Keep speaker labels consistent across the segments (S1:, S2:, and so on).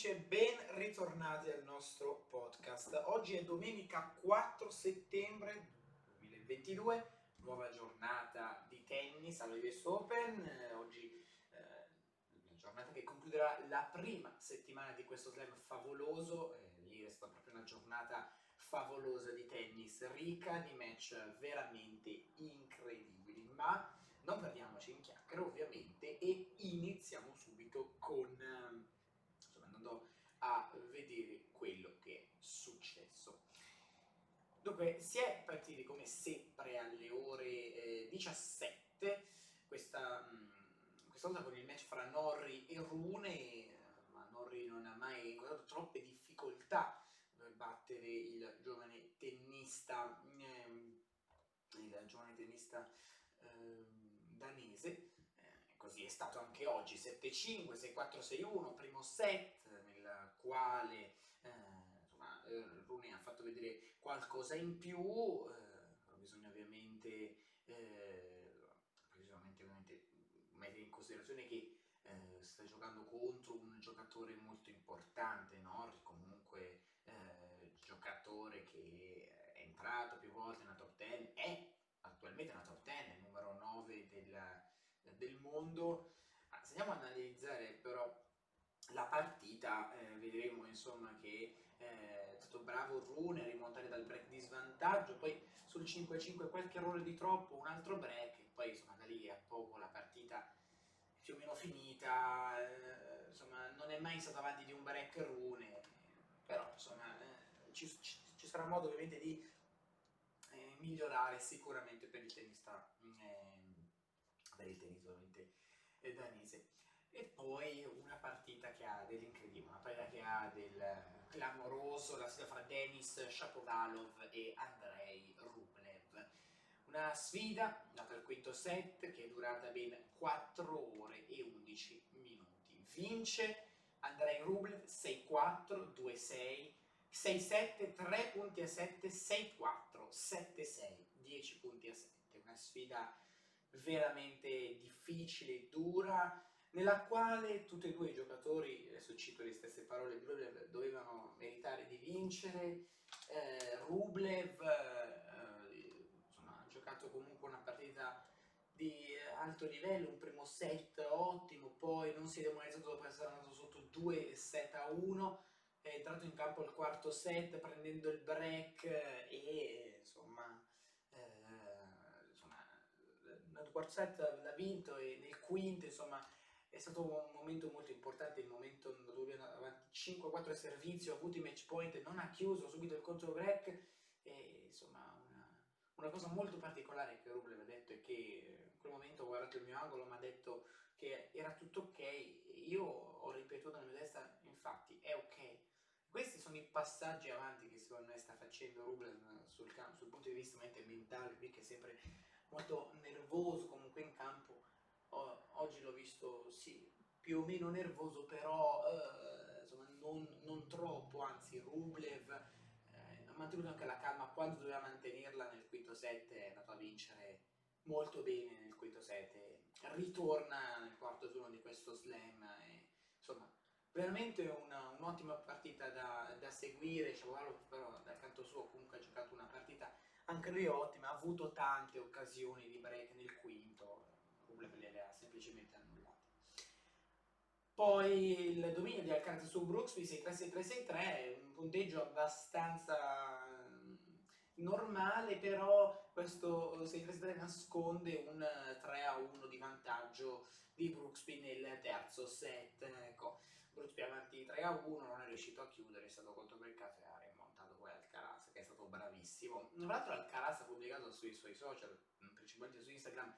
S1: amici e ben ritornati al nostro podcast. Oggi è domenica 4 settembre 2022, nuova giornata di tennis all'US Open. Oggi eh, una giornata che concluderà la prima settimana di questo slam favoloso. Eh, ieri è stata proprio una giornata favolosa di tennis, ricca di match veramente incredibili. Ma non perdiamoci in chiacchiere ovviamente e iniziamo subito con ehm, andando a vedere quello che è successo. Dunque, si è partiti come sempre alle ore eh, 17, questa, mh, mm, questa volta con il match fra Norri e Rune, ma Norri non ha mai incontrato troppe difficoltà per battere il giovane tennista, eh, il giovane tennista eh, danese, così è stato anche oggi, 7-5, 6-4, 6-1, primo set nel quale eh, insomma, eh, Rune ha fatto vedere qualcosa in più, eh, bisogna ovviamente, eh, bisogna ovviamente mettere in considerazione che eh, sta giocando contro un giocatore molto importante, no? comunque eh, giocatore che è entrato più volte nella top 10, è attualmente nella top 10, il numero 9 del mondo. Se andiamo ad analizzare però la partita, eh, vedremo insomma che eh, è stato bravo Rune a rimontare dal break di svantaggio, poi sul 5-5 qualche errore di troppo, un altro break, e poi insomma da lì a poco la partita è più o meno finita, eh, insomma non è mai stato avanti di un break Rune, però insomma eh, ci, ci, ci, sarà modo ovviamente di eh, migliorare sicuramente per il tennista eh, il tennis ovviamente danese. E poi una partita che ha dell'incredibile, una partita che ha del clamoroso, la sfida fra Denis Shapovalov e Andrei Rublev. Una sfida, data il quinto set, che è durata ben 4 ore e 11 minuti. Vince Andrei Rublev 6-4, 2-6, 6-7, 3 punti a 7, 6-4, 7-6, 10 punti a 7. Una sfida veramente difficile e dura, nella quale tutti e due i giocatori, adesso cito le stesse parole dovevano meritare di vincere. Eh, Rublev eh, insomma, ha giocato comunque una partita di alto livello, un primo set ottimo, poi non si è demoralizzato dopo essere andato sotto 2 set a 1, è entrato in campo al quarto set prendendo il break e insomma, eh, insomma nel quarto set l'ha vinto e nel quinto insomma è stato un momento molto importante, il momento dove avanti 5-4 servizio, ha avuto i match point, non ha chiuso subito il contro break e insomma una, una cosa molto particolare che Rublev ha detto è che in quel momento ho guardato il mio angolo mi ha detto che era tutto ok, io ho ripetuto nella mia testa infatti è ok. Questi sono i passaggi avanti che secondo me sta facendo Rublev sul, sul punto di vista mentale, qui che sempre molto nervoso comunque in campo. O, oggi l'ho visto, sì, più o meno nervoso, però eh, insomma, non, non, troppo, anzi Rublev eh, ha mantenuto anche la calma quando doveva mantenerla nel quinto set, è andato a vincere molto bene nel quinto set, ritorna nel quarto turno di questo slam, e, insomma veramente una, un'ottima partita da, da seguire, Shapovalov però dal canto suo comunque ha giocato una partita anche lui ottima, ha avuto tante occasioni di break nel quinto, Rublev le ha semplicemente annullate. Poi il dominio di Alcaraz su Brooksby 6-3-6-3-6-3, un punteggio abbastanza mm, normale, però questo 6-3-6-3 nasconde un 3-1 di vantaggio di Brooksby nel terzo set. Ecco, Brooksby avanti 3-1, non è riuscito a chiudere, è stato contromercato e ha rimontato poi Alcaraz, che è bravissimo. Tra l'altro Alcaraz ha pubblicato sui suoi social, principalmente su Instagram,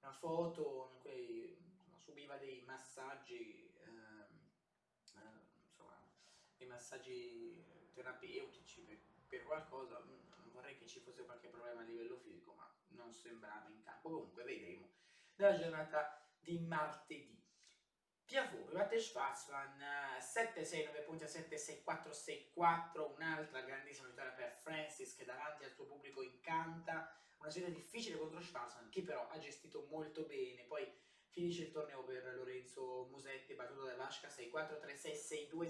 S1: una foto in cui subiva dei massaggi, ehm, eh, insomma, dei massaggi terapeutici per, per, qualcosa. Non vorrei che ci fosse qualche problema a livello fisico, ma non sembrava in campo. Comunque vedremo nella giornata di martedì. Tiafoe batte Schwarzman 7-6, 9 punti a 7, 6-4, 6-4, un'altra grandissima vittoria per Francis che davanti al suo pubblico incanta, una sfida difficile contro Schwarzman che però ha gestito molto bene, poi Finisce il torneo per Lorenzo Musetti, battuto da Vasca 6-4, 3-6, 6-2,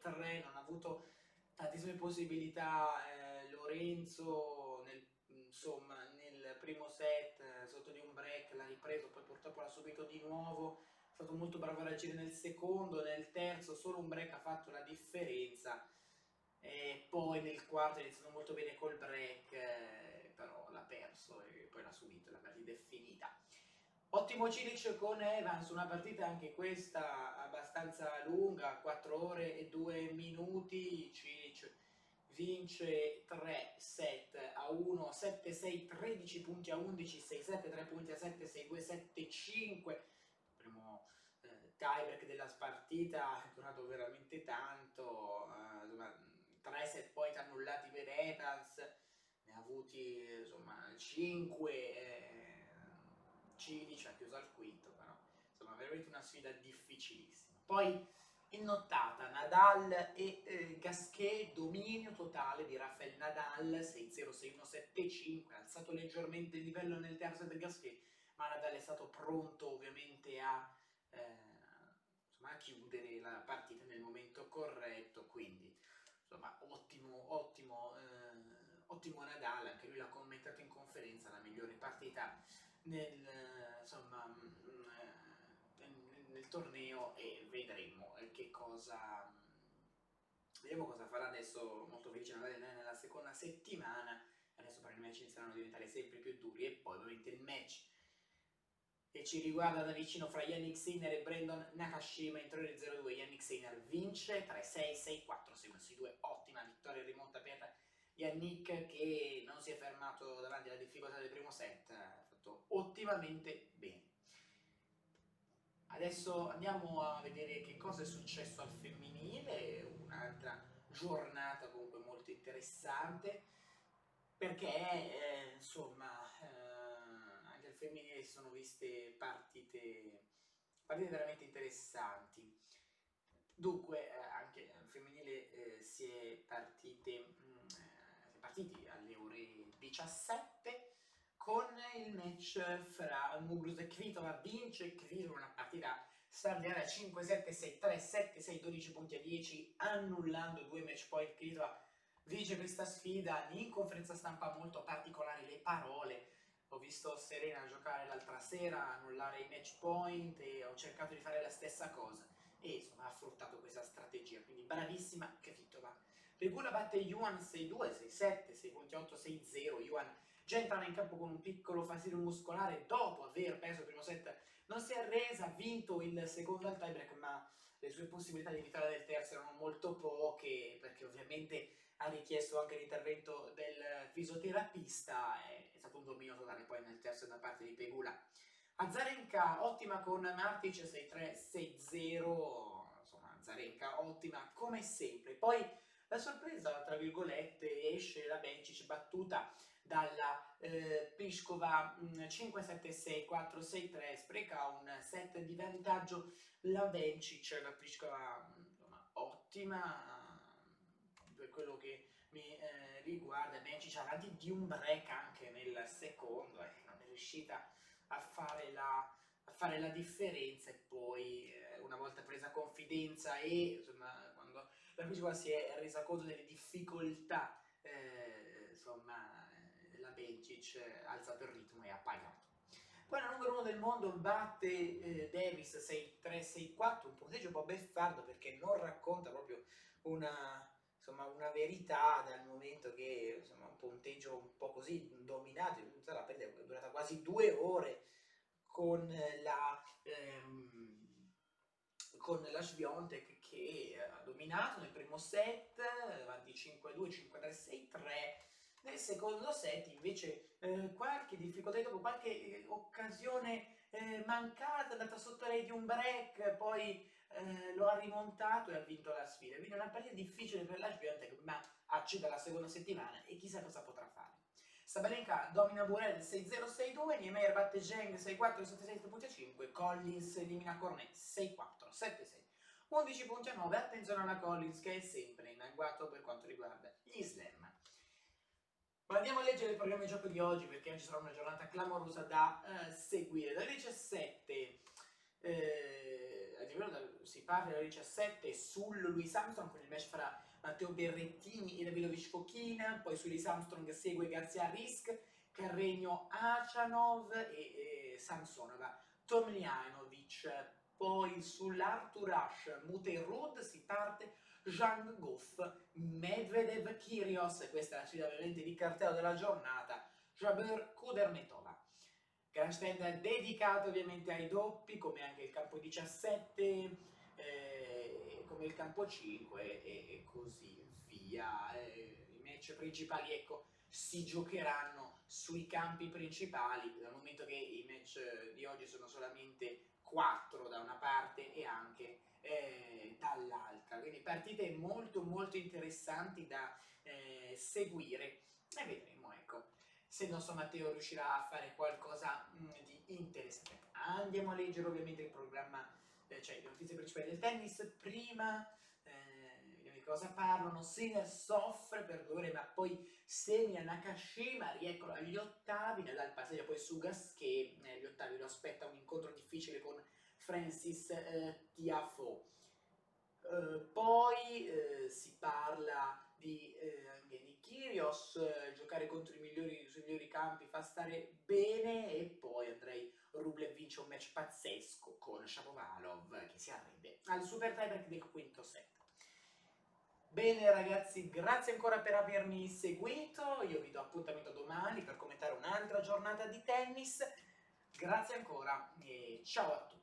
S1: 6-3, non ha avuto tantissime possibilità eh, Lorenzo nel, insomma, nel primo set eh, sotto di un break l'ha ripreso, poi purtroppo l'ha subito di nuovo, stato molto bravo a reagire nel secondo, nel terzo solo un break ha fatto la differenza e poi nel quarto è iniziato molto bene col break, eh, però l'ha perso e poi l'ha subito, la partita è finita. Ottimo Cilic con Evans, una partita anche questa abbastanza lunga, 4 ore e 2 minuti. Cilic vince 3 7 a 1, 7 6, 13 punti a 11, 6 7, 3 punti a 7, 6 2, 7 5. Tiebreak della partita, è durato veramente tanto. Eh, 3 set point annullati per Evans, ne ha avuti insomma 5. Eh, Cilic ha chiuso al quinto, però insomma veramente una sfida difficilissima. Poi in nottata Nadal e eh, Gasquet, dominio totale di Rafael Nadal, 6-0, 6-1, 7-5, ha alzato leggermente il livello nel terzo del Gasquet, ma Nadal è stato pronto ovviamente a, eh, insomma, chiudere la partita nel momento corretto, quindi insomma ottimo, ottimo, eh, ottimo Nadal, anche lui l'ha commentato in conferenza, la migliore partita nel, insomma, mm, nel, nel torneo e vedremo che cosa vediamo cosa farà adesso molto felice nella seconda settimana. Adesso per i match inizieranno a diventare sempre più duri e poi ovviamente il match che ci riguarda da vicino fra Yannick Sinner e Brandon Nakashima in 3-0-2 Yannick Sinner vince 3-6, 6-4, 6-2 ottima vittoria rimonta per Yannick che non si è fermato davanti alla difficoltà del primo set fatto ottimamente bene. Adesso andiamo a vedere che cosa è successo al femminile, un'altra giornata comunque molto interessante, perché eh, insomma eh, femminile si sono viste partite, partite veramente interessanti. Dunque, eh, anche al femminile eh, si, è partite, mh, mm, eh, si è partiti alle ore 17 con il match fra Mugruz e Kvitova vince Kvitova una partita straordinaria 5-7, 6-3, 7-6, 12 punti a 10 annullando due match point Kvitova vince questa sfida in conferenza stampa molto particolari le parole ho visto Serena giocare l'altra sera annullare i match point e ho cercato di fare la stessa cosa. E insomma ha fruttato questa strategia quindi bravissima Kvitova Pegula batte Yuan 6-2, 6-7, 6 punti 8, 6-0 Yuan già entrava in campo con un piccolo fastidio muscolare dopo aver perso il primo set, non si è arresa, ha vinto il secondo al tiebreak, ma le sue possibilità di vittoria del terzo erano molto poche, perché ovviamente ha richiesto anche l'intervento del fisioterapista, è, un dominio totale poi nel terzo da parte di Pegula. Azarenka ottima con Martic 6-3-6-0, insomma Azarenka ottima come sempre. Poi la sorpresa, tra virgolette, esce la Bencic battuta dalla eh, Pliskova 5-7-6, 4-6-3, spreca un set di vantaggio la Bencic, la Pliskova insomma, ottima per quello che mi eh, riguarda, Bencic avanti di un break anche nel secondo, eh, non è riuscita a fare la, a fare la differenza e poi eh, una volta presa confidenza e insomma quando la Pliskova si è resa conto delle difficoltà eh, insomma Bencic eh, ha alzato il ritmo e ha pagato. Poi la numero uno del mondo batte eh, Davis 6-3-6-4, un punteggio un po' beffardo perché non racconta proprio una, insomma, una verità dal momento che insomma, un punteggio un po' così dominato, la partita è durata quasi due ore con la, ehm, con la Sviontek che ha dominato nel primo set, avanti 5-2, 5-3, 6-3, nel secondo set invece eh, qualche difficoltà, dopo qualche eh, occasione eh, mancata, andata sotto lei di un break, poi eh, lo ha rimontato e ha vinto la sfida. Quindi è una partita difficile per la Swiatek, ma accede alla seconda settimana e chissà cosa potrà fare. Sabalenka domina Burel 6-0-6-2, Niemeyer batte Zheng 6-4, 7-6, Collins elimina Cornet 6-4, 7-6. 11 punti a 9, attenzione alla Collins che è sempre in agguato per quanto riguarda gli slam. Ma andiamo a leggere il programma di gioco di oggi perché oggi sarà una giornata clamorosa da uh, seguire. Dalle 17 eh, si parte alle 17 sul Louis Armstrong con il match fra Matteo Berrettini e Davidovic Fokina, poi su Louis Armstrong segue Garzia Risk, Carregno Achanov e, e Samsonova Tomljanovic, poi sull'Arthur Ashe Muterud si parte Zhang Goff, Medvedev Kyrgios, questa è la sfida ovviamente di cartello della giornata, Jabeur Kudermetova. Grandstand dedicato ovviamente ai doppi, come anche il campo 17, eh, come il campo 5 e, e così via. Eh, I match principali, ecco, si giocheranno sui campi principali, dal momento che i match di oggi sono solamente 4 da una parte e anche eh, dall'altra. Quindi partite molto molto interessanti da eh, seguire e vedremo se il nostro Matteo riuscirà a fare qualcosa mm, di interessante. Andiamo a leggere ovviamente il programma, eh, cioè le notizie principali del tennis. Prima eh, di cosa parlano? Sinner soffre per due ma poi Semina Nakashima rieccolo agli ottavi, Nadal passaggio poi su Gasquet, negli eh, ottavi lo aspetta un incontro difficile con Francis eh, Tiafoe. Eh, poi eh, si parla di Kyrgios, eh, giocare contro i migliori, sui migliori campi fa stare bene e poi Andrei Rublev vince un match pazzesco con Shapovalov che si arrende al super tiebreak del quinto set. Bene ragazzi, grazie ancora per avermi seguito, io vi do appuntamento domani per commentare un'altra giornata di tennis, grazie ancora e ciao a tutti.